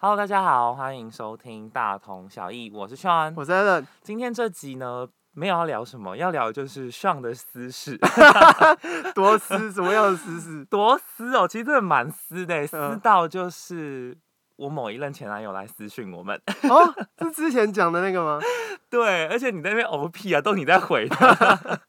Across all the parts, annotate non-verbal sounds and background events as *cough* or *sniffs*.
Hello，大家好，欢迎收听大同小异，我是 Sean，我是 Allen。今天这集呢，没有要聊什么，要聊的就是 Sean 的私事。*laughs* 多私？什么样的私事？*laughs* 多私哦，其实真的蛮私的，私到就是我某一任前男友来私讯我们。哦，是之前讲的那个吗？*laughs* 对，而且你在那边 OP 啊，都你在回的。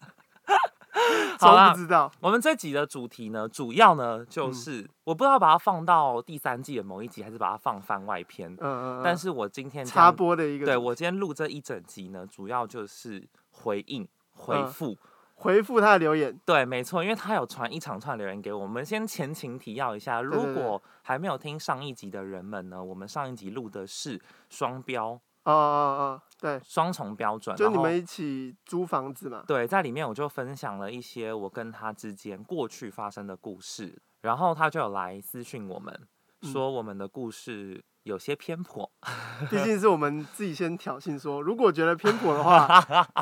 好啦，不知道。我们这集的主题呢，主要呢就是、嗯、我不知道把它放到第三季的某一集，还是把它放番外篇。嗯嗯，但是我今天插播的一个，对，我今天录这一整集呢，主要就是回应、回复、嗯、回复他的留言。对，没错，因为他有传一长串留言给。我们先前情提要一下，如果还没有听上一集的人们呢，我们上一集录的是双标。哦哦哦，对，双重标准，就你们一起租房子嘛？对，在里面我就分享了一些我跟他之间过去发生的故事，然后他就有来私讯我们，说我们的故事有些偏颇。*laughs* 毕竟是我们自己先挑衅说，如果觉得偏颇的话，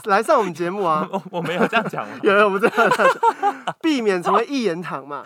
来上我们节目啊。我我没有这样讲，*laughs* 有我们这样讲，避免成为一言堂嘛。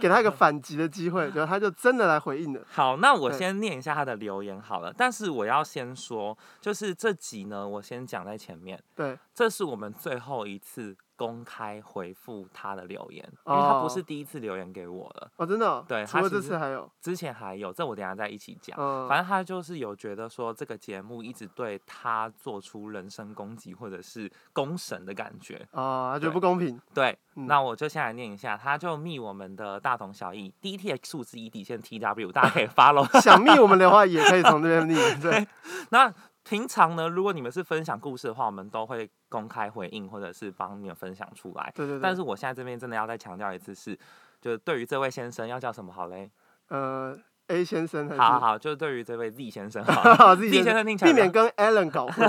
给他一个反击的机会，*laughs* 然后他就真的来回应了。好，那我先念一下他的留言好了。但是我要先说，就是这集呢，我先讲在前面。对，这是我们最后一次。公开回复他的留言，因为他不是第一次留言给我了。哦，真的、哦？对，除了这次还有，之前还有，这我等下再一起讲。嗯、反正他就是有觉得说这个节目一直对他做出人身攻击或者是公审的感觉。啊，他觉得不公平。对，嗯、那我就先来念一下，他就密我们的大同小异，D T X 数字一底线 T W，大家可以 *laughs* follow。想密我们的话，也可以从这边密。对，*laughs* 那。平常呢，如果你们是分享故事的话，我们都会公开回应，或者是帮你们分享出来。对对对。但是我现在这边真的要再强调一次是，是就是对于这位先生要叫什么好嘞？呃，A 先生。好好好，就对于这位 Z 先生好。*laughs* Z 先生听起来避免跟 Allen 搞混。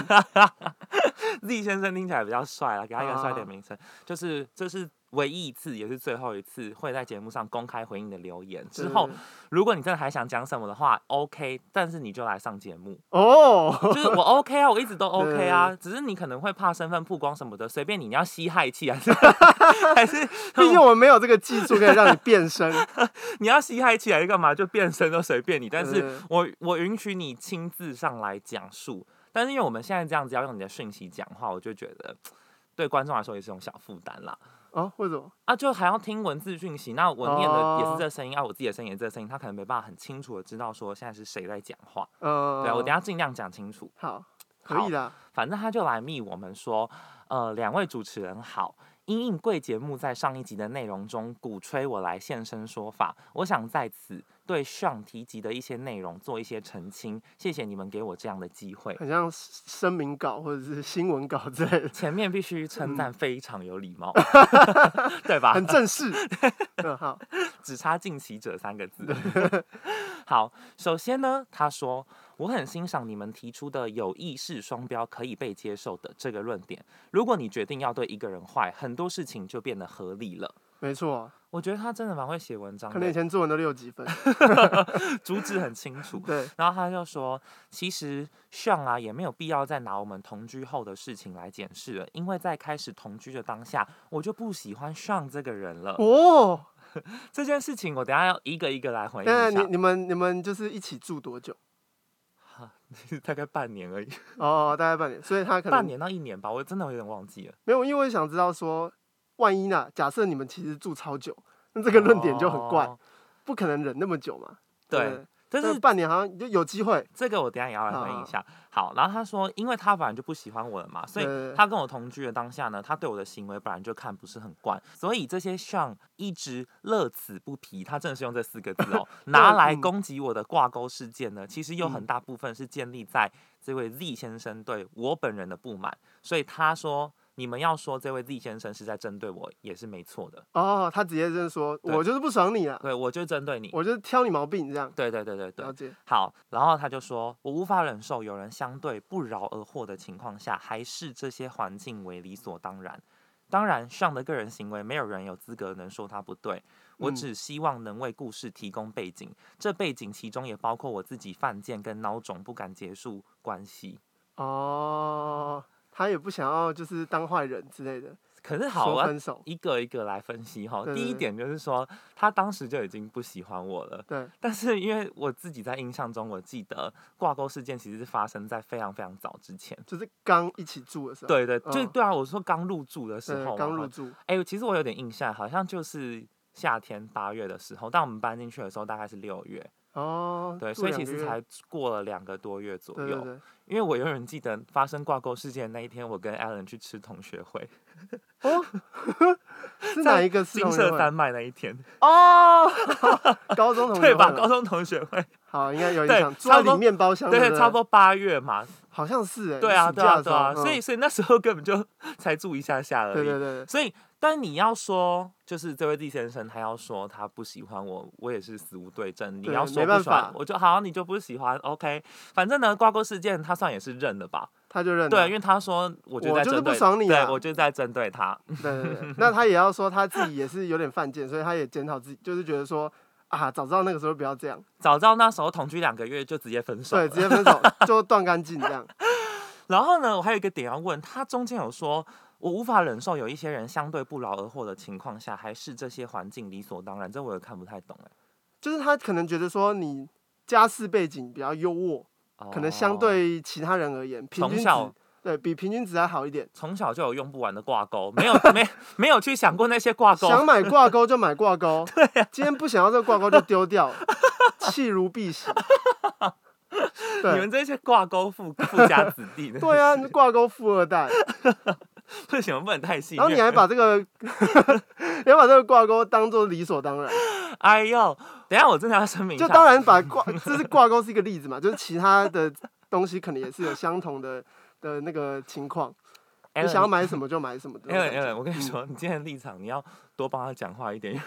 *laughs* Z 先生听起来比较帅了，给他一个帅点名称，就是这是。唯一一次，也是最后一次会在节目上公开回应的留言。之后，如果你真的还想讲什么的话，OK，但是你就来上节目哦。就是我 OK 啊，我一直都 *laughs* OK 啊，只是你可能会怕身份曝光什么的，随便你，你要吸氦气还是 *laughs* 还是？*laughs* 毕竟我们没有这个技术可以让你变身，你要吸氦气还是干嘛？就变身都随便你，但是我我允许你亲自上来讲述。但是因为我们现在这样子要用你的讯息讲话，我就觉得对观众来说也是种小负担啦。啊，为什么啊？就还要听文字讯息，那我念的也是这声音，啊，我自己的声音也是这声音，他可能没办法很清楚的知道说现在是谁在讲话。呃，对，我等下尽量讲清楚。好，可以的。反正他就来密我们说，呃，两位主持人好。因应贵节目在上一集的内容中鼓吹我来现身说法，我想在此对上提及的一些内容做一些澄清。谢谢你们给我这样的机会。很像声明稿或者是新闻稿之类的。前面必须 *laughs* 称赞非常有礼貌，*laughs* 嗯、对吧？很正式。*laughs* 嗯，好，只差近期者三个字。好，首先呢，他说。我很欣赏你们提出的有意识双标可以被接受的这个论点。如果你决定要对一个人坏，很多事情就变得合理了。没错，我觉得他真的蛮会写文章的。可能以前作文都六级分，*laughs* 主旨很清楚。*laughs* 对，然后他就说，其实 Sean 啊也没有必要再拿我们同居后的事情来检视了，因为在开始同居的当下，我就不喜欢 Sean 这个人了。哦，*laughs* 这件事情我等下要一个一个来回应一下。你你们你们就是一起住多久？大概半年而已。哦，大概半年，所以他可能半年到一年吧，我真的有点忘记了。没有，因为我想知道说，万一呢？假设你们其实住超久，那这个论点就很怪，哦、不可能忍那么久嘛。对。对但是半年好像就有机会，这个我等下也要来回应一下。好，好，然后他说，因为他本来就不喜欢我了嘛，所以他跟我同居的当下呢，他对我的行为本来就看不是很惯，所以这些 Sean 一直乐此不疲，他真的是用这四个字哦，*laughs* 拿来攻击我的挂钩事件呢，其实有很大部分是建立在这位 Z 先生对我本人的不满，所以他说。你们要说这位 Z 先生是在针对我，也是没错的。哦，他直接就是说，我就是不爽你啊。对，我就针对你，我就是挑你毛病这样。对对对对对。了解。好，然后他就说，我无法忍受有人相对不劳而获的情况下，还视这些环境为理所当然。当然，Sean 的个人行为，没有人有资格能说他不对。我只希望能为故事提供背景，嗯、这背景其中也包括我自己犯贱跟孬种不敢结束关系。哦。他也不想要，就是当坏人之类的。可是好，我要一个一个来分析哈。第一点就是说，他当时就已经不喜欢我了。对。但是因为我自己在印象中，我记得挂钩事件其实是发生在非常非常早之前，就是刚一起住的时候。对对，就对啊，我说刚入住的时候。刚入住。哎、欸，其实我有点印象，好像就是夏天八月的时候，但我们搬进去的时候大概是六月。哦。对，所以其实才过了两个多月左右。对对对。因为我永远记得发生挂钩事件那一天，我跟 Alan 去吃同学会。哦，*laughs* 是哪一个？金色丹麦那一天。哦，*laughs* 高中同学会对吧？高中同学会。好，应该有印象。差不多面包箱。对，差不多八月嘛。好像是哎。对啊，对啊，对啊。所以，所以那时候根本就 *laughs* 才住一下下而已。对对对。所以。但你要说，就是这位 D 先生，他要说他不喜欢我，我也是死无对证。你要说不喜欢，我就好，你就不喜欢，OK。反正呢，挂钩事件他算也是认了吧？他就认了。对，因为他说我就在针对，我就是不爽你啊，对，我就在针对他。对对对。那他也要说他自己也是有点犯贱，所以他也检讨自己，就是觉得说啊，早知道那个时候不要这样，早知道那时候同居两个月就直接分手，对，直接分手 *laughs* 就断干净这样。然后呢，我还有一个点要问他，中间有说。我无法忍受有一些人相对不劳而获的情况下，还是这些环境理所当然，这我也看不太懂哎。就是他可能觉得说你家世背景比较优渥，哦、可能相对其他人而言，平均值对比平均值还好一点。从小就有用不完的挂钩，没有没 *laughs* 没有去想过那些挂钩。想买挂钩就买挂钩，*laughs* 对呀、啊。今天不想要这个挂钩就丢掉，*laughs* 弃如敝屣。你们这些挂钩富富家子弟，对啊，挂钩富二代。*laughs* 为什么不能太细？然后你还把这个，*laughs* 你还把这个挂钩当做理所当然。哎呦，等一下我真的要声明，就当然把挂，*laughs* 这是挂钩是一个例子嘛，就是其他的东西可能也是有相同的的那个情况。你想要买什么就买什么。因为因为我跟你说，你今天的立场你要多帮他讲话一点。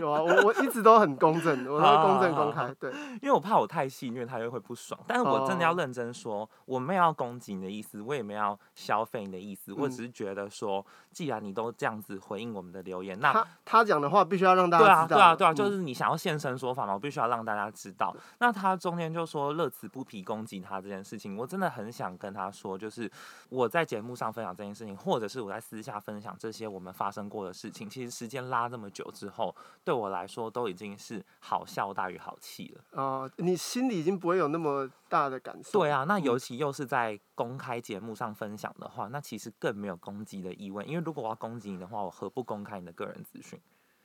有啊，我我一直都很公正，我都会公正公开，对，因为我怕我太戏虐他又会不爽。但是我真的要认真说，我没有要攻击你的意思，我也没有要消费你的意思，我只是觉得说，既然你都这样子回应我们的留言，那他他讲的话必须要让大家知道。对啊，对啊，对啊，就是你想要现身说法嘛，我必须要让大家知道。那他中间就说乐此不疲攻击他这件事情，我真的很想跟他说，就是我在节目上分享这件事情，或者是我在私下分享这些我们发生过的事情，其实时间拉这么久之后，对我来说都。已经是好笑大于好气了。哦、呃，你心里已经不会有那么大的感受。对啊，那尤其又是在公开节目上分享的话，那其实更没有攻击的意味。因为如果我要攻击你的话，我何不公开你的个人资讯？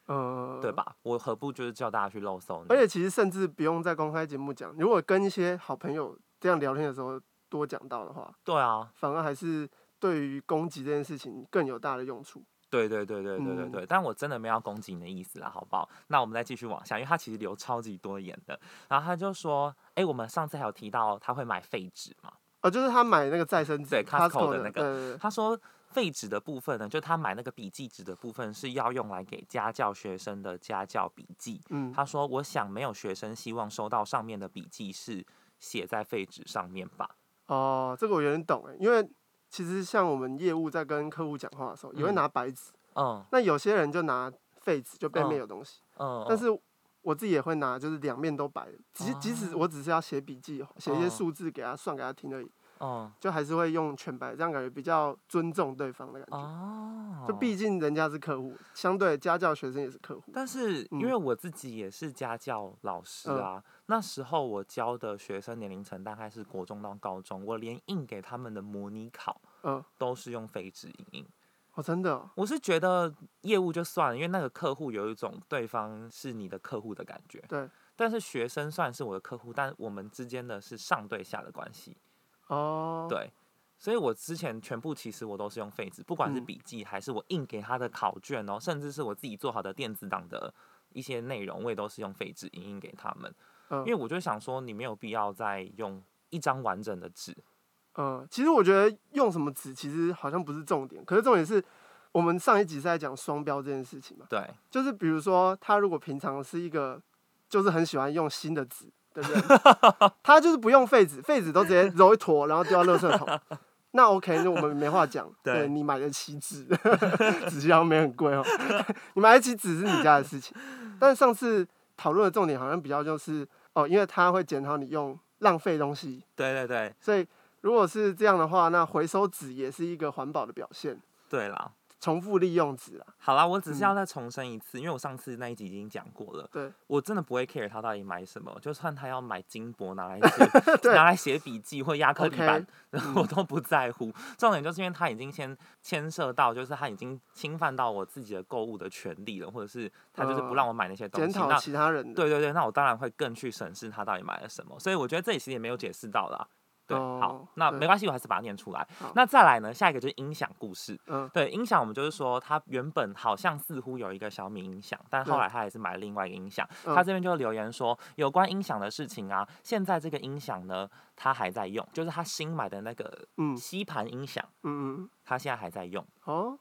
嗯，对吧？我何不就是叫大家去露搜你？而且其实甚至不用在公开节目讲，如果跟一些好朋友这样聊天的时候多讲到的话，对啊，反而还是对于攻击这件事情更有大的用处。对对对对对对对，但我真的没有攻击你的意思啦，好不好？那我们再继续往下，因为他其实留超级多言的。然后他就说：“哎，我们上次还有提到他会买废纸嘛？哦，就是他买那个再生纸，对，Costco 的那个。他说废纸的部分呢，就他买那个笔记纸的部分是要用来给家教学生的家教笔记。嗯，他说我想没有学生希望收到上面的笔记是写在废纸上面吧？哦，这个我有点懂哎，因为。其实像我们业务在跟客户讲话的时候，也会拿白纸。嗯。那有些人就拿废纸，就背面有东西。嗯。但是我自己也会拿，就是两面都白。即即使我只是要写笔记，写一些数字给他算给他听而已。哦。就还是会用全白，这样感觉比较尊重对方的感觉。哦。就毕竟人家是客户，相对家教学生也是客户。但是因为我自己也是家教老师啊。那时候我教的学生年龄层大概是国中到高中，我连印给他们的模拟考，嗯，都是用废纸影印。哦，真的？我是觉得业务就算了，因为那个客户有一种对方是你的客户的感觉。对。但是学生算是我的客户，但我们之间的是上对下的关系。哦。对。所以我之前全部其实我都是用废纸，不管是笔记还是我印给他的考卷哦，甚至是我自己做好的电子档的一些内容，我也都是用废纸影印给他们。因为我就想说，你没有必要再用一张完整的纸。嗯，其实我觉得用什么纸其实好像不是重点，可是重点是我们上一集是在讲双标这件事情嘛。对。就是比如说，他如果平常是一个，就是很喜欢用新的纸的人，*laughs* 他就是不用废纸，废纸都直接揉一坨，然后丢到垃圾桶。*laughs* 那 OK，那我们没话讲。对，对你买得起纸，*laughs* 纸箱没很贵哦。你买得起纸是你家的事情，但是上次。讨论的重点好像比较就是哦，因为它会检讨你用浪费东西。对对对。所以如果是这样的话，那回收纸也是一个环保的表现。对啦。重复利用值啊！好啦，我只是要再重申一次，嗯、因为我上次那一集已经讲过了。对，我真的不会 care 他到底买什么，就算他要买金箔拿来 *laughs* 写，拿来写笔记或压克力板，okay, *laughs* 我都不在乎。嗯、重点就是因为他已经先牵涉到，就是他已经侵犯到我自己的购物的权利了，或者是他就是不让我买那些东西。检讨其他人。对对对，那我当然会更去审视他到底买了什么。所以我觉得这里其实也没有解释到啦。对，好，那没关系，我还是把它念出来。好那再来呢？下一个就是音响故事。嗯，对，音响我们就是说，他原本好像似乎有一个小米音响，但后来他还是买了另外一个音响。他、嗯、这边就留言说，有关音响的事情啊，现在这个音响呢，他还在用，就是他新买的那个吸盘音响。嗯嗯，他现在还在用。哦，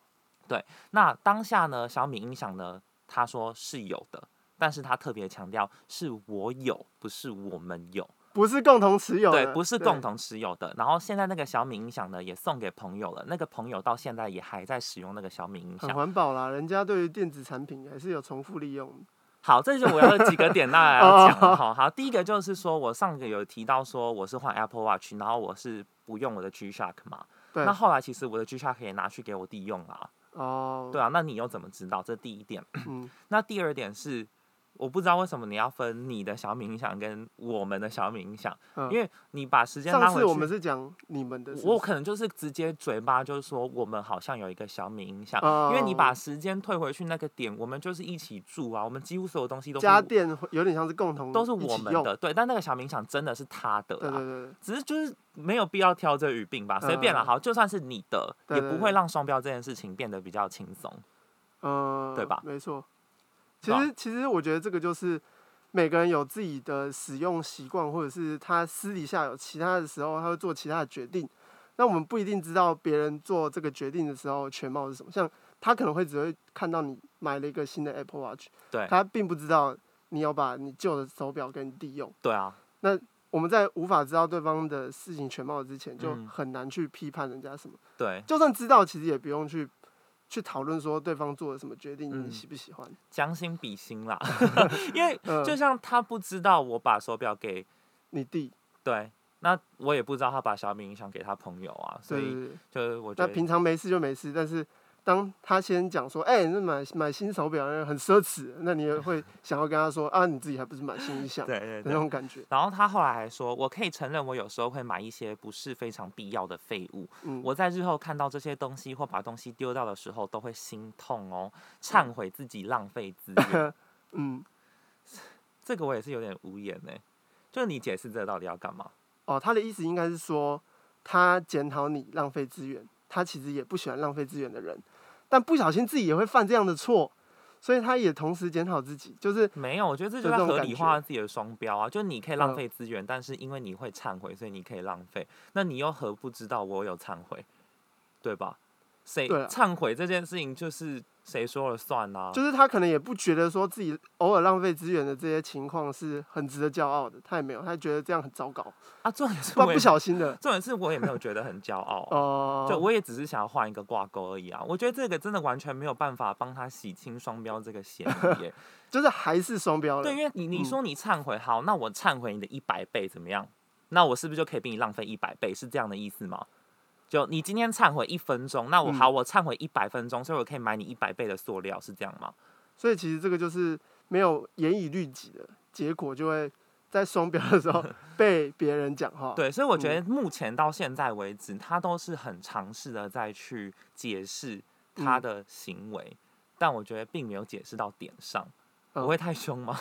对，那当下呢，小米音响呢，他说是有的，但是他特别强调是我有，不是我们有。不是共同持有的，对，不是共同持有的。然后现在那个小米音响呢，也送给朋友了。那个朋友到现在也还在使用那个小米音响，很环保啦。人家对于电子产品还是有重复利用。好，这就是我要的几个点，大家要讲。好好，第一个就是说我上个有提到说我是换 Apple Watch，然后我是不用我的 G Shock 嘛。对。那后来其实我的 G Shock 也拿去给我弟用了。哦。对啊，那你又怎么知道？这第一点。嗯。那第二点是。我不知道为什么你要分你的小米音响跟我们的小米音响，嗯、因为你把时间拉回去。上次我们是讲你们的是是？我可能就是直接嘴巴就是说我们好像有一个小米音响，哦、因为你把时间退回去那个点，我们就是一起住啊，我们几乎所有东西都是家电有点像是共同都是我们的，对。但那个小米音响真的是他的，对对对，只是就是没有必要挑这语病吧，随便了，好，就算是你的，也不会让双标这件事情变得比较轻松，嗯，对吧？没错，其实其实我觉得这个就是。每个人有自己的使用习惯，或者是他私底下有其他的时候，他会做其他的决定。那我们不一定知道别人做这个决定的时候全貌是什么。像他可能会只会看到你买了一个新的 Apple Watch，对，他并不知道你有把你旧的手表跟你弟用。对啊。那我们在无法知道对方的事情全貌之前，就很难去批判人家什么。对。就算知道，其实也不用去。去讨论说对方做了什么决定，你喜不喜欢？将、嗯、心比心啦，*laughs* 因为就像他不知道我把手表给你弟，对，那我也不知道他把小米音响给他朋友啊，所以就是我觉得那平常没事就没事，但是。当他先讲说，哎、欸，那买买新手表很奢侈，那你也会 *laughs* 想要跟他说啊，你自己还不是买新音响，对对对，那种感觉。然后他后来还说，我可以承认，我有时候会买一些不是非常必要的废物。嗯、我在日后看到这些东西或把东西丢掉的时候，都会心痛哦，忏悔自己浪费资源。*laughs* 嗯，*laughs* 这个我也是有点无言呢。就是你解释这个到底要干嘛？哦，他的意思应该是说，他检讨你浪费资源。他其实也不喜欢浪费资源的人，但不小心自己也会犯这样的错，所以他也同时检讨自己，就是没有。我觉得这就是合理化自己的双标啊，就你可以浪费资源，嗯、但是因为你会忏悔，所以你可以浪费。那你又何不知道我有忏悔，对吧？谁忏悔这件事情就是。谁说了算呢、啊？就是他可能也不觉得说自己偶尔浪费资源的这些情况是很值得骄傲的，他也没有，他觉得这样很糟糕啊。重点是 *laughs* 我不小心的，*laughs* 重点是我也没有觉得很骄傲哦，就我也只是想要换一个挂钩而已啊。我觉得这个真的完全没有办法帮他洗清双标这个嫌疑，*laughs* 就是还是双标了。对，因为你你说你忏悔，好，那我忏悔你的一百倍怎么样？那我是不是就可以比你浪费一百倍？是这样的意思吗？就你今天忏悔一分钟，那我好，我忏悔一百分钟，所以我可以买你一百倍的塑料，是这样吗？所以其实这个就是没有严以律己的结果，就会在双标的时候 *laughs* 被别人讲话。对，所以我觉得目前到现在为止，他都是很尝试的在去解释他的行为，嗯、但我觉得并没有解释到点上。我会太凶吗？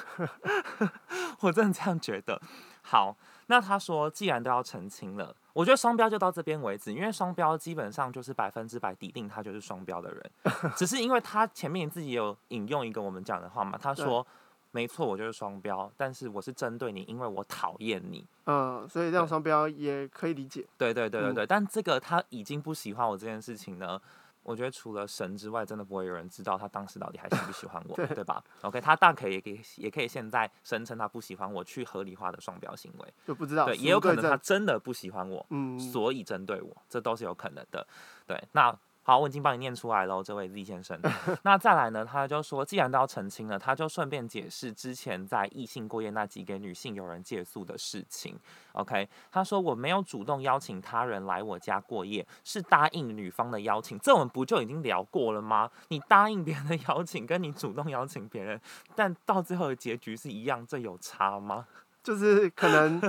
*laughs* 我真的这样觉得。好，那他说既然都要澄清了。我觉得双标就到这边为止，因为双标基本上就是百分之百抵定他就是双标的人，只是因为他前面自己有引用一个我们讲的话嘛，他说没错，我就是双标，但是我是针对你，因为我讨厌你。嗯，所以这样双标也可以理解。对对对对对，嗯、但这个他已经不喜欢我这件事情呢。我觉得除了神之外，真的不会有人知道他当时到底还喜不喜欢我，*laughs* 对，对吧？OK，他大可以也可以也可以现在声称他不喜欢我，去合理化的双标行为，就不知道。对，也有可能他真的不喜欢我，嗯，所以针对我，这都是有可能的。对，那好，我已经帮你念出来了，这位 Z 先生。*laughs* 那再来呢？他就说，既然都要澄清了，他就顺便解释之前在异性过夜那集给女性有人借宿的事情。OK，他说我没有主动邀请他人来我家过夜，是答应女方的邀请。这我们不就已经聊过了吗？你答应别人的邀请，跟你主动邀请别人，但到最后的结局是一样，这有差吗？*laughs* 就是可能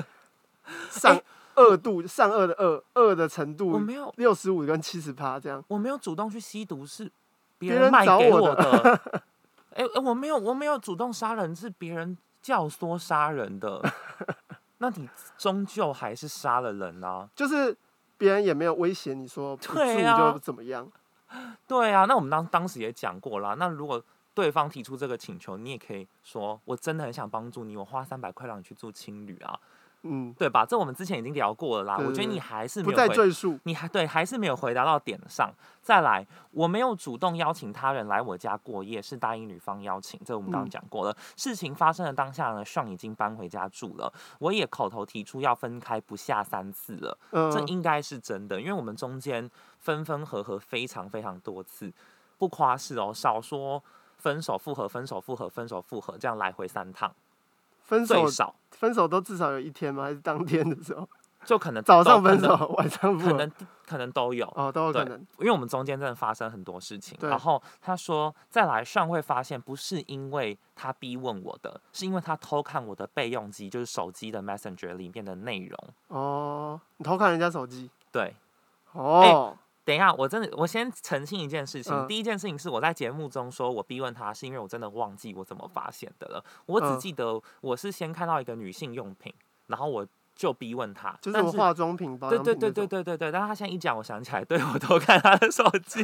上。二度上顎的二二的程度，我没有六十五跟七十趴这样。我没有主动去吸毒，是别人卖给我的。*laughs* 哎、欸，我没有，我没有主动杀人，是别人教唆杀人的。*laughs* 那你终究还是杀了人啊！就是别人也没有威胁你说不住就怎么样。*gasps* 对啊，那我们当当时也讲过了。那如果对方提出这个请求，你也可以说，我真的很想帮助你，我花三百块让你去住青旅啊。嗯，对吧？这我们之前已经聊过了啦。我觉得你还是没有不再赘述，你还对，还是没有回答到点上。再来，我没有主动邀请他人来我家过夜，是答应女方邀请。这我们刚刚讲过了。嗯、事情发生的当下呢，Sean 已经搬回家住了。我也口头提出要分开不下三次了，嗯、这应该是真的，因为我们中间分分合合非常非常多次，不夸饰哦，少说分手复合，分手复合，分手复合，这样来回三趟。分手分手都至少有一天吗？还是当天的时候？*laughs* 就可能早上分手，*laughs* 晚上可能可能都有哦，都有可能。因为我们中间真的发生很多事情。然后他说，再来上会发现，不是因为他逼问我的，是因为他偷看我的备用机，就是手机的 Messenger 里面的内容。哦，你偷看人家手机？对。哦。欸等一下，我真的，我先澄清一件事情。嗯、第一件事情是我在节目中说我逼问他，是因为我真的忘记我怎么发现的了。我只记得我是先看到一个女性用品，然后我就逼问他，就是化妆品吧。对对对对对对对。但是他现在一讲，我想起来，对，我偷看他的手机。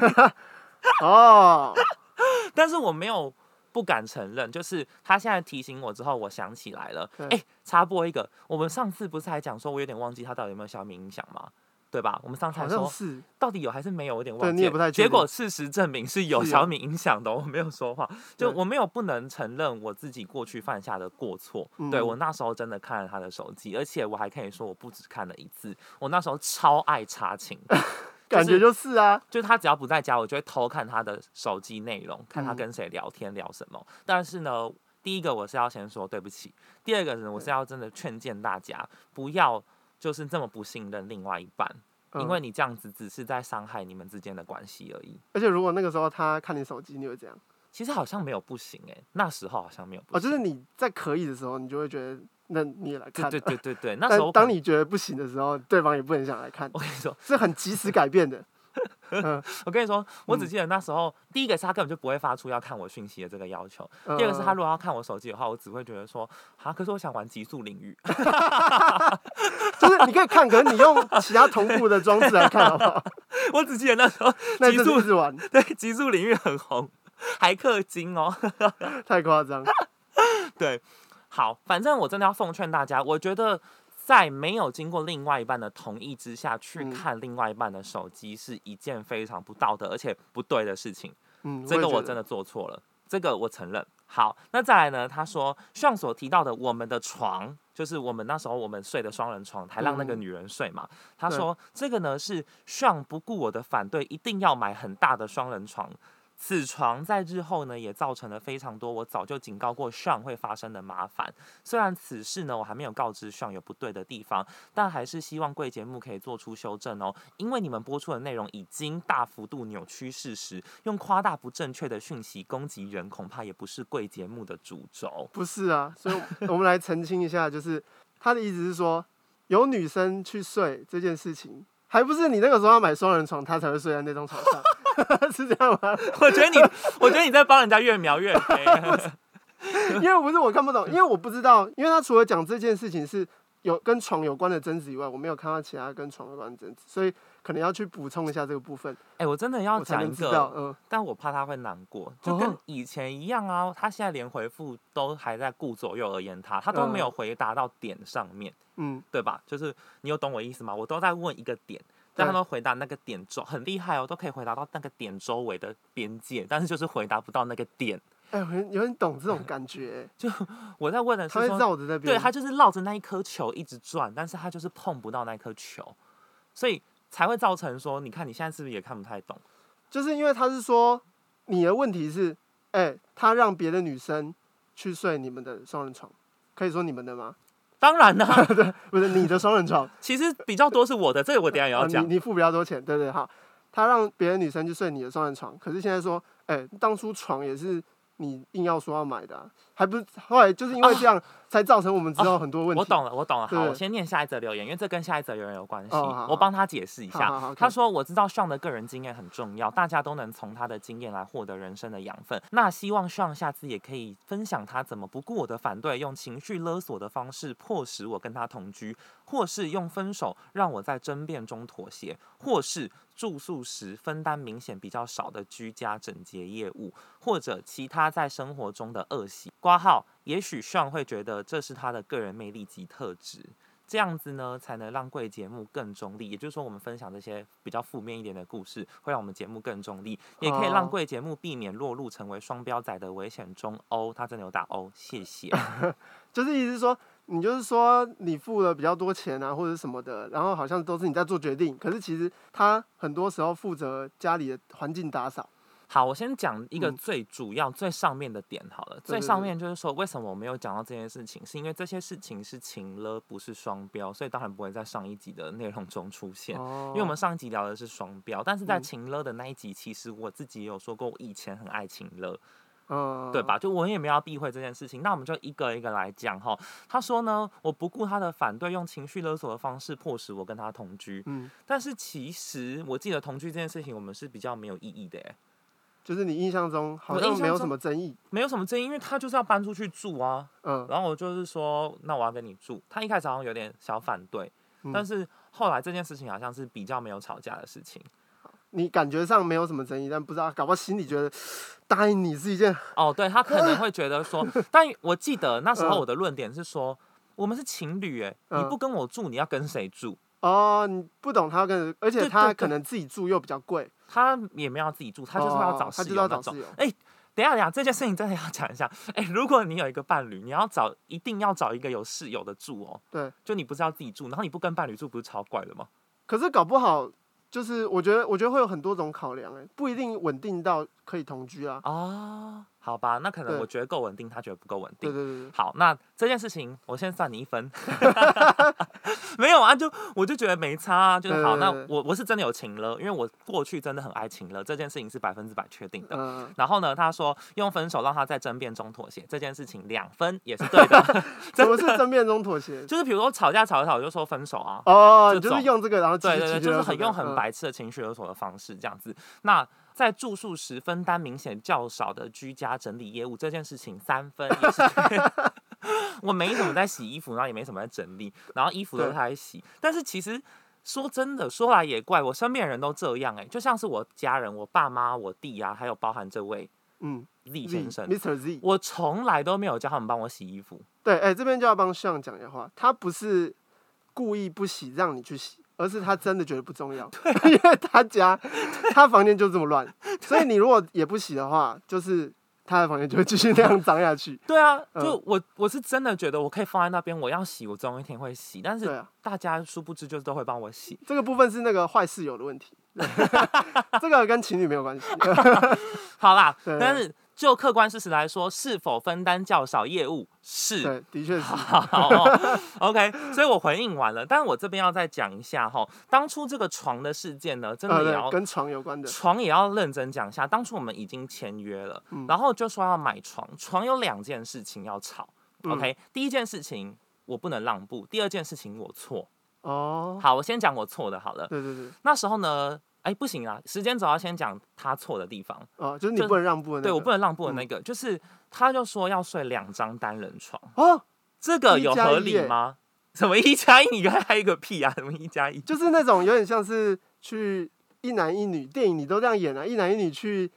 *laughs* 哦。*laughs* 但是我没有不敢承认，就是他现在提醒我之后，我想起来了。哎、欸，插播一个，我们上次不是还讲说我有点忘记他到底有没有小米音响吗？对吧？我们上次说是，到底有还是没有？有点忘记。结果事实证明是有小米影响的，我没有说谎。就我没有不能承认我自己过去犯下的过错。对，我那时候真的看了他的手机，而且我还可以说我不止看了一次。我那时候超爱查勤，*laughs* 感觉就是啊，就是他只要不在家，我就会偷看他的手机内容，看他跟谁聊天聊什么。但是呢，第一个我是要先说对不起，第二个呢，我是要真的劝谏大家不要。就是这么不信任另外一半，因为你这样子只是在伤害你们之间的关系而已。而且如果那个时候他看你手机，你会这样？其实好像没有不行哎，那时候好像没有不行。哦，就是你在可以的时候，你就会觉得那你也来看。对对对对对，*laughs* 那时候当你觉得不行的时候，对方也不能想来看。我跟你说，是很及时改变的。*laughs* 嗯、我跟你说，我只记得那时候，嗯、第一个是他根本就不会发出要看我讯息的这个要求；嗯、第二个是他如果要看我手机的话，我只会觉得说，啊，可是我想玩极速领域，*laughs* 就是你可以看，可是你用其他同步的装置来看好不好？*laughs* 我只记得那时候极速是玩，对，极速领域很红，还氪金哦，*laughs* 太夸张。*laughs* 对，好，反正我真的要奉劝大家，我觉得。在没有经过另外一半的同意之下去看另外一半的手机，是一件非常不道德而且不对的事情。嗯，这个我真的做错了，这个我承认。好，那再来呢？他说，上所提到的我们的床，就是我们那时候我们睡的双人床，还让那个女人睡嘛？他说这个呢是上不顾我的反对，一定要买很大的双人床。此床在日后呢，也造成了非常多我早就警告过 Sean 会发生的麻烦。虽然此事呢，我还没有告知 Sean 有不对的地方，但还是希望贵节目可以做出修正哦。因为你们播出的内容已经大幅度扭曲事实，用夸大不正确的讯息攻击人，恐怕也不是贵节目的主轴。不是啊，所以我们来澄清一下，就是他的意思是说，有女生去睡这件事情，还不是你那个时候要买双人床，他才会睡在那张床上。*laughs* 是这样吗？我觉得你，*laughs* 我觉得你在帮人家越描越黑。*laughs* 因为不是我看不懂，因为我不知道，因为他除了讲这件事情是有跟床有关的争执以外，我没有看到其他跟床有关的争执，所以可能要去补充一下这个部分。哎、欸，我真的要讲一个，嗯，但我怕他会难过，就跟以前一样啊。他现在连回复都还在顾左右而言他，他都没有回答到点上面，嗯，对吧？就是你有懂我意思吗？我都在问一个点。但他们回答那个点周很厉害哦，都可以回答到那个点周围的边界，但是就是回答不到那个点。哎，有人有人懂这种感觉。*laughs* 就我在问的是说，他绕着那边，对，他就是绕着那一颗球一直转，但是他就是碰不到那颗球，所以才会造成说，你看你现在是不是也看不太懂？就是因为他是说你的问题是，哎、欸，他让别的女生去睡你们的双人床，可以说你们的吗？当然啦、啊，*laughs* 对，不是你的双人床，*laughs* 其实比较多是我的，这个我等下也要讲、啊。你你付比较多钱，对对，對好。他让别的女生去睡你的双人床，可是现在说，哎、欸，当初床也是。你硬要说要买的、啊，还不是后来就是因为这样才造成我们之后很多问题。我懂了，我懂了。好，我先念下一则留言，因为这跟下一则留言有关系。哦、我帮他解释一下。他说：“我知道 Sean 的个人经验很重要，大家都能从他的经验来获得人生的养分。那希望 Sean 下次也可以分享他怎么不顾我的反对，用情绪勒索的方式迫使我跟他同居，或是用分手让我在争辩中妥协，或是。”住宿时分担明显比较少的居家整洁业务，或者其他在生活中的恶习挂号，也许 Sean 会觉得这是他的个人魅力及特质，这样子呢才能让贵节目更中立。也就是说，我们分享这些比较负面一点的故事，会让我们节目更中立，也可以让贵节目避免落入成为双标仔的危险中。哦，他真的有打哦，谢谢。*laughs* 就是意思说。你就是说你付了比较多钱啊，或者什么的，然后好像都是你在做决定，可是其实他很多时候负责家里的环境打扫。好，我先讲一个最主要、嗯、最上面的点好了。对对对，最上面就是说，为什么我没有讲到这件事情，是因为这些事情是情了，不是双标，所以当然不会在上一集的内容中出现。哦、因为我们上一集聊的是双标，但是在情了的那一集，其实我自己也有说过，我以前很爱情勒。嗯，对吧？就我也没有要避讳这件事情，那我们就一个一个来讲哈。他说呢，我不顾他的反对，用情绪勒索的方式迫使我跟他同居。嗯，但是其实我记得同居这件事情，我们是比较没有意义的。就是你印象中好像没有什么争议，没有什么争议，因为他就是要搬出去住啊。嗯，然后我就是说，那我要跟你住。他一开始好像有点小反对，嗯，但是后来这件事情好像是比较没有吵架的事情。你感觉上没有什么争议，但不知道，搞不好心里觉得 *sniffs* 答应你是一件哦，对他可能会觉得说，*laughs* 但我记得那时候我的论点是说，我们是情侣，哎，你不跟我住，你要跟谁住？哦，你不懂他跟，而且他可能自己住又比较贵，他也没有要自己住，他就是要找室友那种。哎，等一下等下，这件事情真的要讲一下。*laughs* 哎，如果你有一个伴侣，你要找一定要找一个有室友的住哦。对，就你不是要自己住，然后你不跟伴侣住，不是超怪的吗？可是搞不好。就是我觉得，我觉得会有很多种考量，哎，不一定稳定到可以同居啊。哦，好吧，那可能我觉得够稳定，他觉得不够稳定。对对对。好，那这件事情我先算你一分。*laughs* 没有啊，就我就觉得没差啊，就是好。那我我是真的有情了，因为我过去真的很爱情了，这件事情是百分之百确定的。嗯。然后呢，他说用分手让他在争辩中妥协，这件事情两分也是对的。*laughs* 什么是争辩中妥协？*laughs* 就是比如说吵架吵一吵就说分手啊。哦，就是用这个，然后对对对，就是很用很。白痴的情绪勒索的方式，这样子。那在住宿时分担明显较少的居家整理业务这件事情，三分也是。*laughs* 我没怎么在洗衣服，然后也没什么在整理，然后衣服都是他在洗。但是其实说真的，说来也怪，我身边人都这样哎、欸，就像是我家人，我爸妈、我弟啊，还有包含这位嗯 Z 先生，Mr. Z，我从来都没有叫他们帮我洗衣服。对，哎、欸，这边就要帮 Sean 讲的话，他不是故意不洗，让你去洗。而是他真的觉得不重要，对 *laughs* 因为他家他房间就这么乱，所以你如果也不洗的话，就是他的房间就会继续那样脏下去。对啊，就我我是真的觉得我可以放在那边，我要洗，我总有一天会洗。但是大家殊不知就是都会帮我洗。这个部分是那个坏室友的问题，*laughs* *laughs* 这个跟情侣没有关系。好啦，但是。就客观事实来说，是否分担较少业务是？对，的确是。好，哦，OK，所以我回应完了，但是我这边要再讲一下哈，当初这个床的事件呢，真的也要，呃，跟床有关的，床也要认真讲一下。当初我们已经签约了，嗯，然后就说要买床，床有两件事情要吵，OK，嗯，第一件事情我不能让步，第二件事情我错。哦，好，我先讲我错的好了。对对对，那时候呢。哎，不行啊！时间总要先讲他错的地方。哦，就是你不能让步的那个。对，我不能让步的那个，嗯、就是他就说要睡两张单人床。哦，这个有合理吗？什么一加一？你还还一个屁啊？什么一加一？就是那种有点像是去一男一女电影，你都这样演啊，一男一女去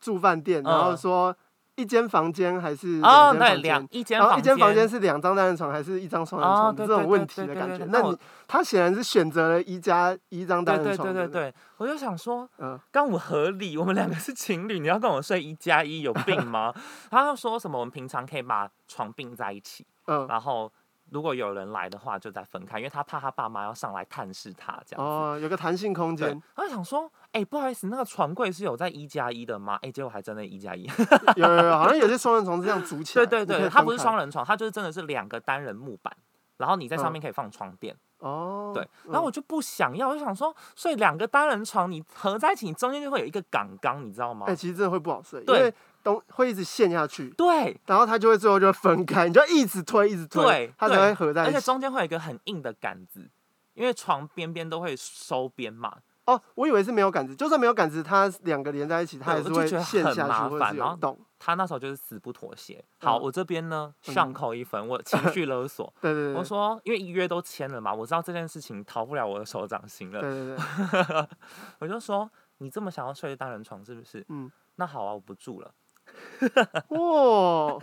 住饭店，然后说。嗯一间房间还是哦，那，两一间，然后一间房间是两张单人床还是一张双人床？这种问题的感觉。那你他显然是选择了一加一张单人床。对对对对，我就想说，嗯，刚我合理，我们两个是情侣，你要跟我睡一加一，有病吗？他要说什么？我们平常可以把床并在一起，嗯，然后如果有人来的话，就再分开，因为他怕他爸妈要上来探视他这样。哦，有个弹性空间。他就想说，哎、欸，不好意思，那个床柜是有在一加一的吗？哎、欸，结果还真的一加一。*laughs* 有有有，好像有些双人床是这样组起来。对对对，它不是双人床，它就是真的是两个单人木板，然后你在上面可以放床垫。哦、嗯。对，然后我就不想要，我就想说，所以两个单人床你合在一起，你中间就会有一个杠杆，你知道吗？哎、欸，其实真的会不好睡。对。都会一直陷下去，对，然后它就会最后就会分开，你就一直推，一直推，对，它才会合在一起。而且中间会有一个很硬的杆子，因为床边边都会收边嘛。哦，我以为是没有杆子，就算没有杆子，它两个连在一起，它也是会陷下去，很麻烦。然后他那时候就是死不妥协。好，嗯、我这边呢，上扣一分，我情绪勒索。*laughs* 对对对，我说，因为约都签了嘛，我知道这件事情逃不了我的手掌心了。对对对，*laughs* 我就说，你这么想要睡单人床是不是？嗯，那好啊，我不住了。*laughs* 哇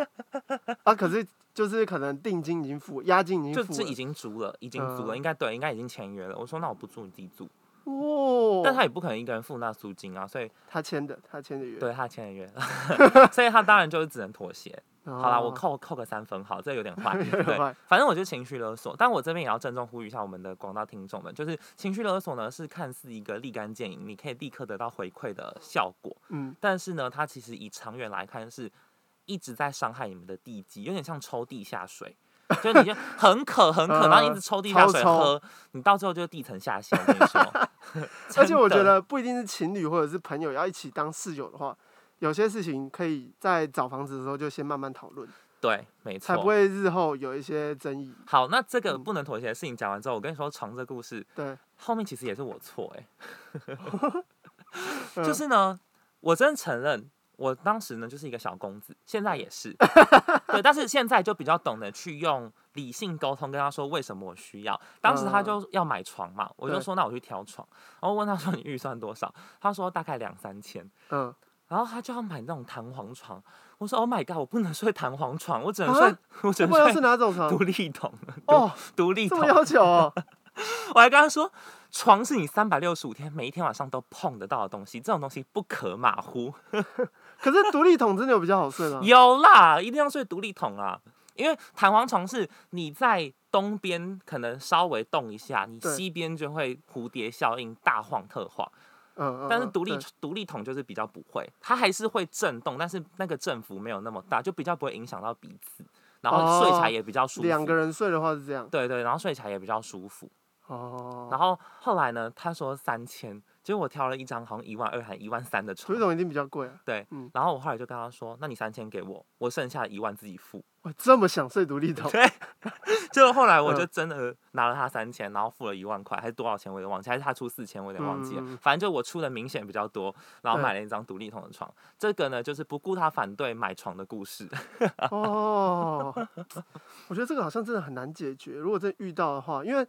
啊！可是就是可能定金已经付，押金已经付，就是已经租了，已经租了，嗯、应该对，应该已经签约了。我说那我不租，你自己住。哇！但他也不可能一个人付那租金啊，所以他签的，他签的约，对他签的约，*laughs* 所以他当然就是只能妥协。好啦，我扣扣个三分，好，这有点坏，*laughs* 对，反正我就情绪勒索，但我这边也要郑重呼吁一下我们的广大听众们，就是情绪勒索呢是看似一个立竿见影，你可以立刻得到回馈的效果，嗯，但是呢，它其实以长远来看是一直在伤害你们的地基，有点像抽地下水，就你就很渴很渴，然后一直抽地下水喝，你到最后就是地层下陷，我跟你说 *laughs* *laughs* 而且我觉得不一定是情侣或者是朋友要一起当室友的话。有些事情可以在找房子的时候就先慢慢讨论，对，没错，才不会日后有一些争议。好，那这个不能妥协的事情讲完之后，我跟你说床这故事，对，后面其实也是我错哎，*laughs* 就是呢，我真承认，我当时呢就是一个小公子，现在也是，对，但是现在就比较懂得去用理性沟通跟他说为什么我需要。当时他就要买床嘛，我就说那我去挑床，然后问他说你预算多少，他说大概两三千，嗯。然后他就要买那种弹簧床，我说 Oh my god，我不能睡弹簧床，我只能睡，啊、我只能睡。是哪种床？独立桶。哦，独立桶。这么要求哦。*laughs* 我还跟他说，床是你三百六十五天每一天晚上都碰得到的东西，这种东西不可马虎。可是独立桶真的有比较好睡吗？有啦，一定要睡独立桶啊，因为弹簧床是你在东边可能稍微动一下，你西边就会蝴蝶效应大晃特晃。嗯，但是独立独立桶就是比较不会，它还是会震动，但是那个振幅没有那么大，就比较不会影响到彼此，然后睡起来也比较舒服。两个人睡的话是这样。对对，然后睡起来也比较舒服。哦。然后后来呢，他说三千。结果我挑了一张好像一万二还一万三的床，独立筒一定比较贵啊。对，嗯，然后我后来就跟他说：“那你三千给我，我剩下一万自己付。”我这么想睡独立桶。对，*laughs* 就后来我就真的拿了他三千，然后付了一万块，还是多少钱我也忘记，还是他出四千我有点忘记了。嗯、反正就我出的明显比较多，然后买了一张独立桶的床。这个呢，就是不顾他反对买床的故事。哦，*laughs* 我觉得这个好像真的很难解决。如果真遇到的话，因为。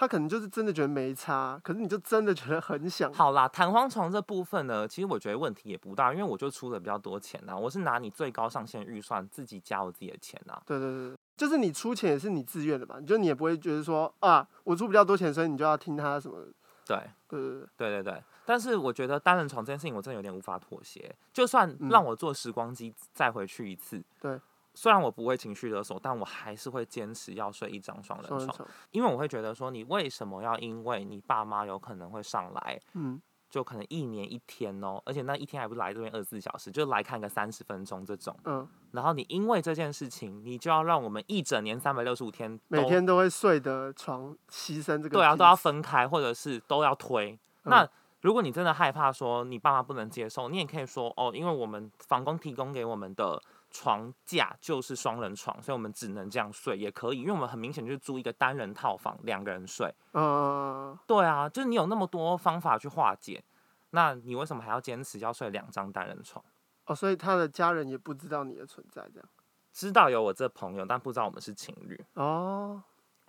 他可能就是真的觉得没差，可是你就真的觉得很想。好啦，弹簧床这部分呢，其实我觉得问题也不大，因为我就出了比较多钱呐，我是拿你最高上限预算自己加我自己的钱呐。对对对，就是你出钱也是你自愿的嘛，就你也不会觉得说啊，我出比较多钱，所以你就要听他什么。对对对对对对对，但是我觉得单人床这件事情我真的有点无法妥协，就算让我坐时光机再回去一次，嗯、对。虽然我不会情绪勒索，但我还是会坚持要睡一张双人床，人因为我会觉得说，你为什么要因为你爸妈有可能会上来，嗯，就可能一年一天哦，而且那一天还不来这边二十四小时，就来看个三十分钟这种，嗯，然后你因为这件事情，你就要让我们一整年三百六十五天每天都会睡的床牺牲这个，对啊，都要分开，或者是都要推。嗯、那如果你真的害怕说你爸妈不能接受，你也可以说哦，因为我们房东提供给我们的。床架就是双人床，所以我们只能这样睡，也可以，因为我们很明显就是租一个单人套房，两个人睡。嗯，对啊，就是你有那么多方法去化解，那你为什么还要坚持要睡两张单人床？哦，所以他的家人也不知道你的存在，这样？知道有我这朋友，但不知道我们是情侣。哦。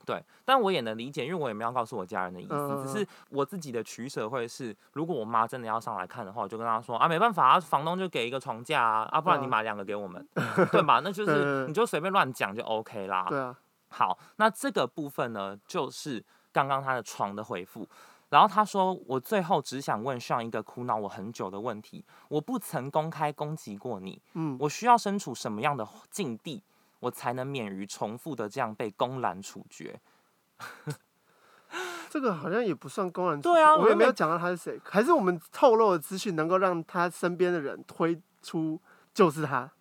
对，但我也能理解，因为我也没有告诉我家人的意思，嗯、只是我自己的取舍会是，如果我妈真的要上来看的话，我就跟她说啊，没办法啊，房东就给一个床架啊，啊，不然你买两个给我们，*laughs* 嗯、对吧？那就是你就随便乱讲就 OK 啦。对啊。好，那这个部分呢，就是刚刚他的床的回复，然后他说，我最后只想问上一个苦恼我很久的问题，我不曾公开攻击过你，嗯，我需要身处什么样的境地？我才能免于重复的这样被公然处决。这个好像也不算公然处决，对啊，我也没有讲到他是谁，还是我们透露的资讯能够让他身边的人推出就是他。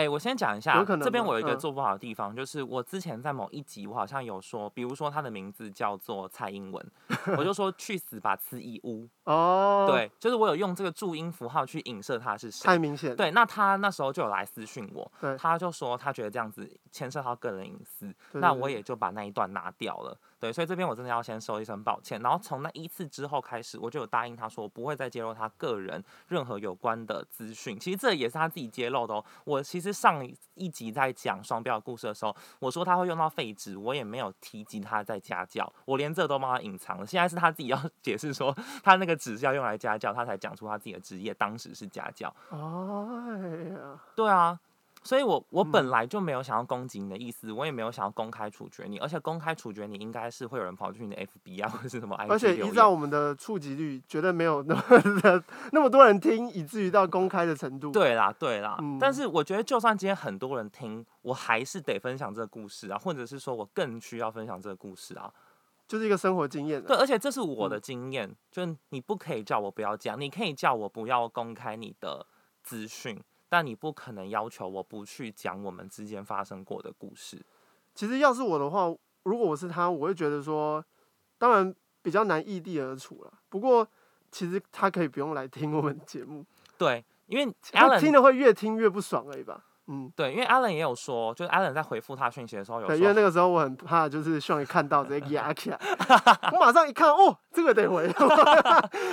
哎、欸，我先讲一下，这边我有一个做不好的地方，嗯、就是我之前在某一集，我好像有说，比如说他的名字叫做蔡英文，*laughs* 我就说去死吧，刺一乌。哦，对，就是我有用这个注音符号去影射他是谁。太明显。对，那他那时候就有来私讯我，他就说他觉得这样子牵涉到个人隐私，那我也就把那一段拿掉了。对，所以这边我真的要先说一声抱歉。然后从那一次之后开始，我就有答应他说，我不会再揭露他个人任何有关的资讯。其实这也是他自己揭露的哦。我其实上一集在讲双标的故事的时候，我说他会用到废纸，我也没有提及他在家教，我连这都帮他隐藏了。现在是他自己要 *laughs* 解释说，他那个纸是要用来家教，他才讲出他自己的职业，当时是家教。哎呀，对啊。所以我我本来就没有想要攻击你的意思，嗯、我也没有想要公开处决你，而且公开处决你应该是会有人跑去你的 FB 啊或者是什么 IG 而且依照我们的触及率，绝对没有那么 *laughs* 那么多人听，以至于到公开的程度。对啦对啦，嗯、但是我觉得就算今天很多人听，我还是得分享这个故事啊，或者是说我更需要分享这个故事啊，就是一个生活经验。对，而且这是我的经验，嗯、就你不可以叫我不要讲，你可以叫我不要公开你的资讯。但你不可能要求我不去讲我们之间发生过的故事。其实要是我的话，如果我是他，我会觉得说，当然比较难异地而处了。不过其实他可以不用来听我们节目。对，因为他听了会越听越不爽而已吧。嗯，对，因为 Alan 也有说，就是 Alan 在回复他讯息的时候有说，对，因为那个时候我很怕，就是希望一看到直接压 *laughs* 起来，我马上一看，哦，这个得回，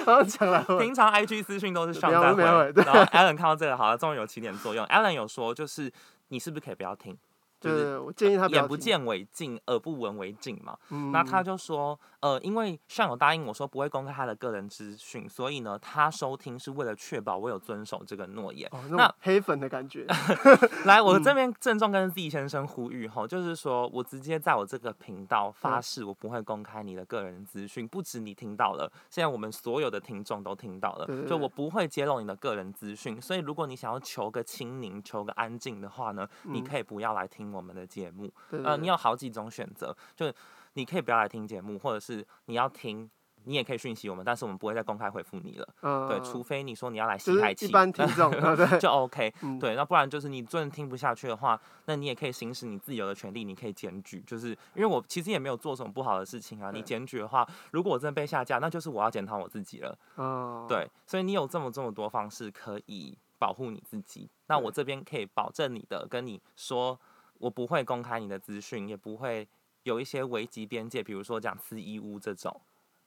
然后讲了。平常 IG 私讯都是上在回，然后 Alan 看到这个，好了，终于有起点作用。Alan 有说，就是你是不是可以不要听？就是我建议他眼不见为净，耳不闻为净嘛。嗯、那他就说，呃，因为像有答应我说不会公开他的个人资讯，所以呢，他收听是为了确保我有遵守这个诺言。哦、那，黑粉的感觉。*laughs* 来，我这边郑重跟 Z 先生呼吁哈，嗯、就是说我直接在我这个频道发誓，我不会公开你的个人资讯。嗯、不止你听到了，现在我们所有的听众都听到了，就我不会揭露你的个人资讯。所以如果你想要求个清宁、求个安静的话呢，嗯、你可以不要来听。我们的节目，呃，你有好几种选择，就是你可以不要来听节目，或者是你要听，你也可以讯息我们，但是我们不会再公开回复你了。嗯，对，除非你说你要来吸海气，一般听众 *laughs* *laughs* 就 OK。嗯、对，那不然就是你真的听不下去的话，那你也可以行使你自由的权利，你可以检举，就是因为我其实也没有做什么不好的事情啊。你检举的话，如果我真的被下架，那就是我要检讨我自己了。嗯，对，所以你有这么这么多方式可以保护你自己，那我这边可以保证你的，跟你说。我不会公开你的资讯，也不会有一些危及边界，比如说讲私衣屋这种，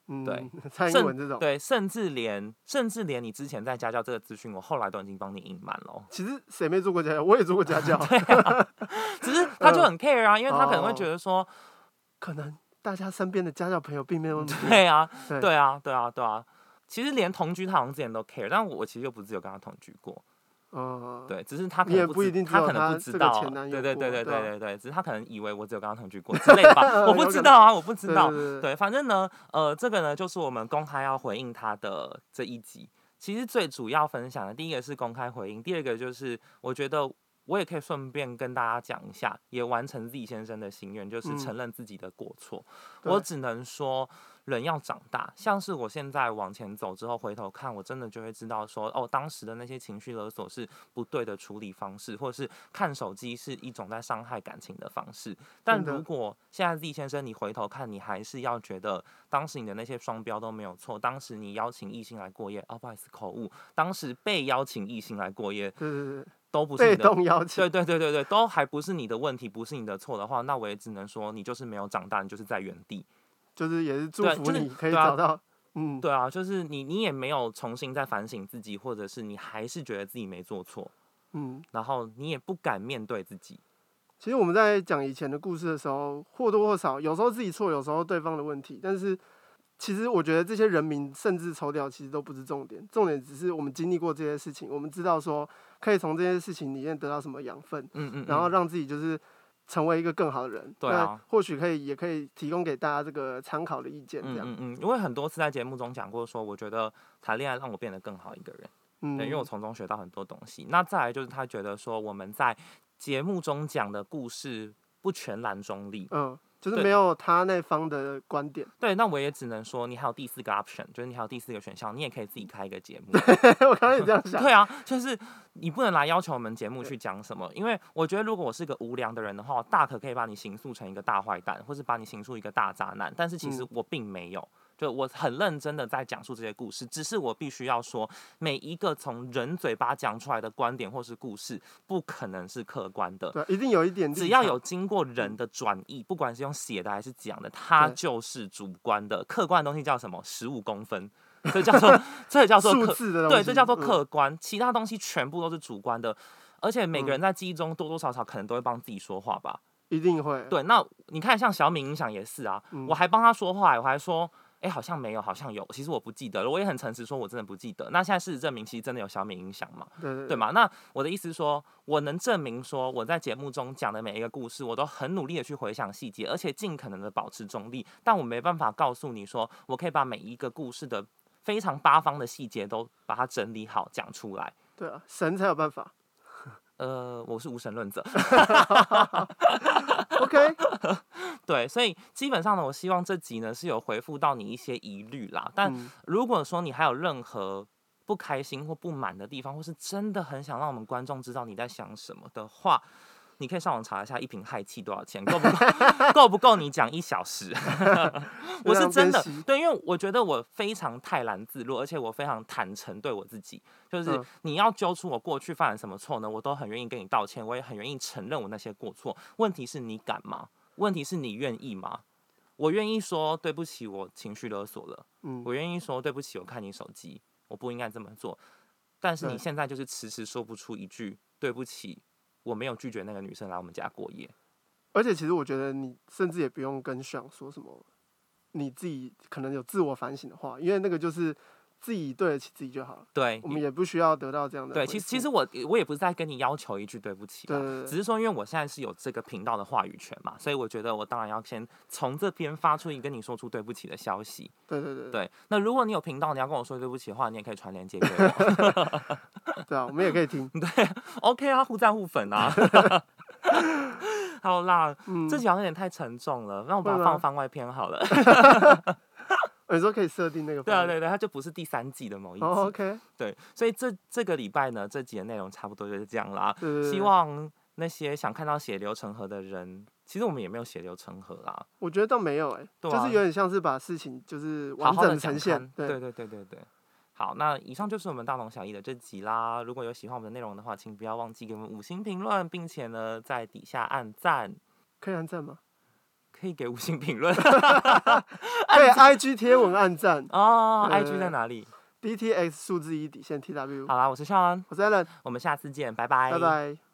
嗯、对，蔡英文这种，对，甚至连甚至连你之前在家教这个资讯，我后来都已经帮你隐瞒了。其实谁没做过家教？我也做过家教，*laughs* 对啊，只是他就很 care 啊，因为他可能会觉得说，可能大家身边的家教朋友并没有 *laughs* 对啊，对，对啊，对啊，对啊，其实连同居他好像之前都 care，但我其实又不是有跟他同居过。嗯，对，只是他可能不，一定，他可能不知道，对对对对对对对，只是他可能以为我只有跟他同居过 *laughs* 之类的吧，我不知道啊，我不知道，对，反正呢，呃，这个呢就是我们公开要回应他的这一集，其实最主要分享的第一个是公开回应，第二个就是我觉得我也可以顺便跟大家讲一下，也完成 Z 先生的心愿，就是承认自己的过错，我只能说。人要长大，像是我现在往前走之后回头看，我真的就会知道说，哦，当时的那些情绪勒索是不对的处理方式，或者是看手机是一种在伤害感情的方式。但如果现在 Z 先生你回头看，你还是要觉得当时你的那些双标都没有错，当时你邀请异性来过夜，哦，不好意思，口误，当时被邀请异性来过夜，都不是你的，被动邀请，对对对对对，都还不是你的问题，不是你的错的话，那我也只能说你就是没有长大，你就是在原地。就是也是祝福你可以找到，啊嗯，对啊，就是你你也没有重新再反省自己，或者是你还是觉得自己没做错，嗯，然后你也不敢面对自己。其实我们在讲以前的故事的时候，或多或少有时候自己错，有时候对方的问题，但是其实我觉得这些人名甚至抽掉，其实都不是重点，重点只是我们经历过这些事情，我们知道说可以从这件事情里面得到什么养分，嗯，嗯嗯，然后让自己就是。成为一个更好的人，对啊，或许可以，也可以提供给大家这个参考的意见，这样。嗯嗯，因为很多次在节目中讲过，说我觉得谈恋爱让我变得更好一个人，嗯，对，因为我从中学到很多东西。那再来就是他觉得说我们在节目中讲的故事不全然中立。嗯。就是没有他那方的观点。对，那我也只能说，你还有第四个 option，就是你还有第四个选项，你也可以自己开一个节目。*laughs* 我刚刚也这样想。*laughs* 对啊，就是你不能来要求我们节目去讲什么，因为我觉得如果我是个无良的人的话，我大可可以把你形塑成一个大坏蛋，或是把你形塑一个大渣男，但是其实我并没有。嗯就我很认真的在讲述这些故事，只是我必须要说，每一个从人嘴巴讲出来的观点或是故事，不可能是客观的。对，一定有一点。只要有经过人的转译，不管是用写的还是讲的，它就是主观的。客观的东西叫什么？十五公分，这叫做这叫做客对，这叫做客观。其他东西全部都是主观的，而且每个人在记忆中多多少少可能都会帮自己说话吧。一定会。对，那你看，像小敏影响也是啊，我还帮他说话，我还说。哎，好像没有，好像有。其实我不记得了，我也很诚实说，我真的不记得。那现在事实证明，其实真的有小敏影响嘛？对对对，对嘛？那我的意思是说，我能证明说，我在节目中讲的每一个故事，我都很努力的去回想细节，而且尽可能的保持中立。但我没办法告诉你说，我可以把每一个故事的非常八方的细节都把它整理好讲出来。对啊，神才有办法。*laughs* 呃，我是无神论者。*laughs* OK，*laughs* 对，所以基本上呢，我希望这集呢是有回复到你一些疑虑啦。但如果说你还有任何不开心或不满的地方，或是真的很想让我们观众知道你在想什么的话，你可以上网查一下一瓶氦气多少钱，够不够？*laughs* 够不够你讲一小时？*laughs* 我是真的对，因为我觉得我非常泰然自若，而且我非常坦诚对我自己，就是你要揪出我过去犯了什么错呢？我都很愿意跟你道歉，我也很愿意承认我那些过错。问题是你敢吗？问题是你愿意吗？我愿意说对不起，我情绪勒索了。嗯，我愿意说对不起，我看你手机，我不应该这么做。但是你现在就是迟迟说不出一句对不起。我没有拒绝那个女生来我们家过夜，而且其实我觉得你甚至也不用跟想说什么，你自己可能有自我反省的话，因为那个就是。自己对得起自己就好了。对，我们也不需要得到这样的。对，其实其实我我也不是在跟你要求一句对不起，对，只是说因为我现在是有这个频道的话语权嘛，所以我觉得我当然要先从这边发出一个跟你说出对不起的消息。对对对。对，那如果你有频道，你要跟我说对不起的话，你也可以传链接给我。*laughs* 对啊，我们也可以听。对，OK 啊，互赞互粉啊。*laughs* 好啦，嗯，这集好像有点太沉重了，那我把它放番外篇好了。*laughs* 你说可以设定那个？对啊，对对，它就不是第三季的某一集。Oh, OK。对，所以这这个礼拜呢，这集的内容差不多就是这样啦。希望那些想看到血流成河的人，其实我们也没有血流成河啦。我觉得倒没有哎、欸，啊、就是有点像是把事情就是完整呈现。好好对，对对对对对。好，那以上就是我们大同小异的这集啦。如果有喜欢我们的内容的话，请不要忘记给我们五星评论，并且呢在底下按赞。可以按赞吗？可以给五星评论，*laughs* 对 IG 贴文按赞哦。IG 在哪里？DTX 数字一底线 TW。好啦，我是 Sean，我是 Allen，我们下次见，拜拜，拜拜。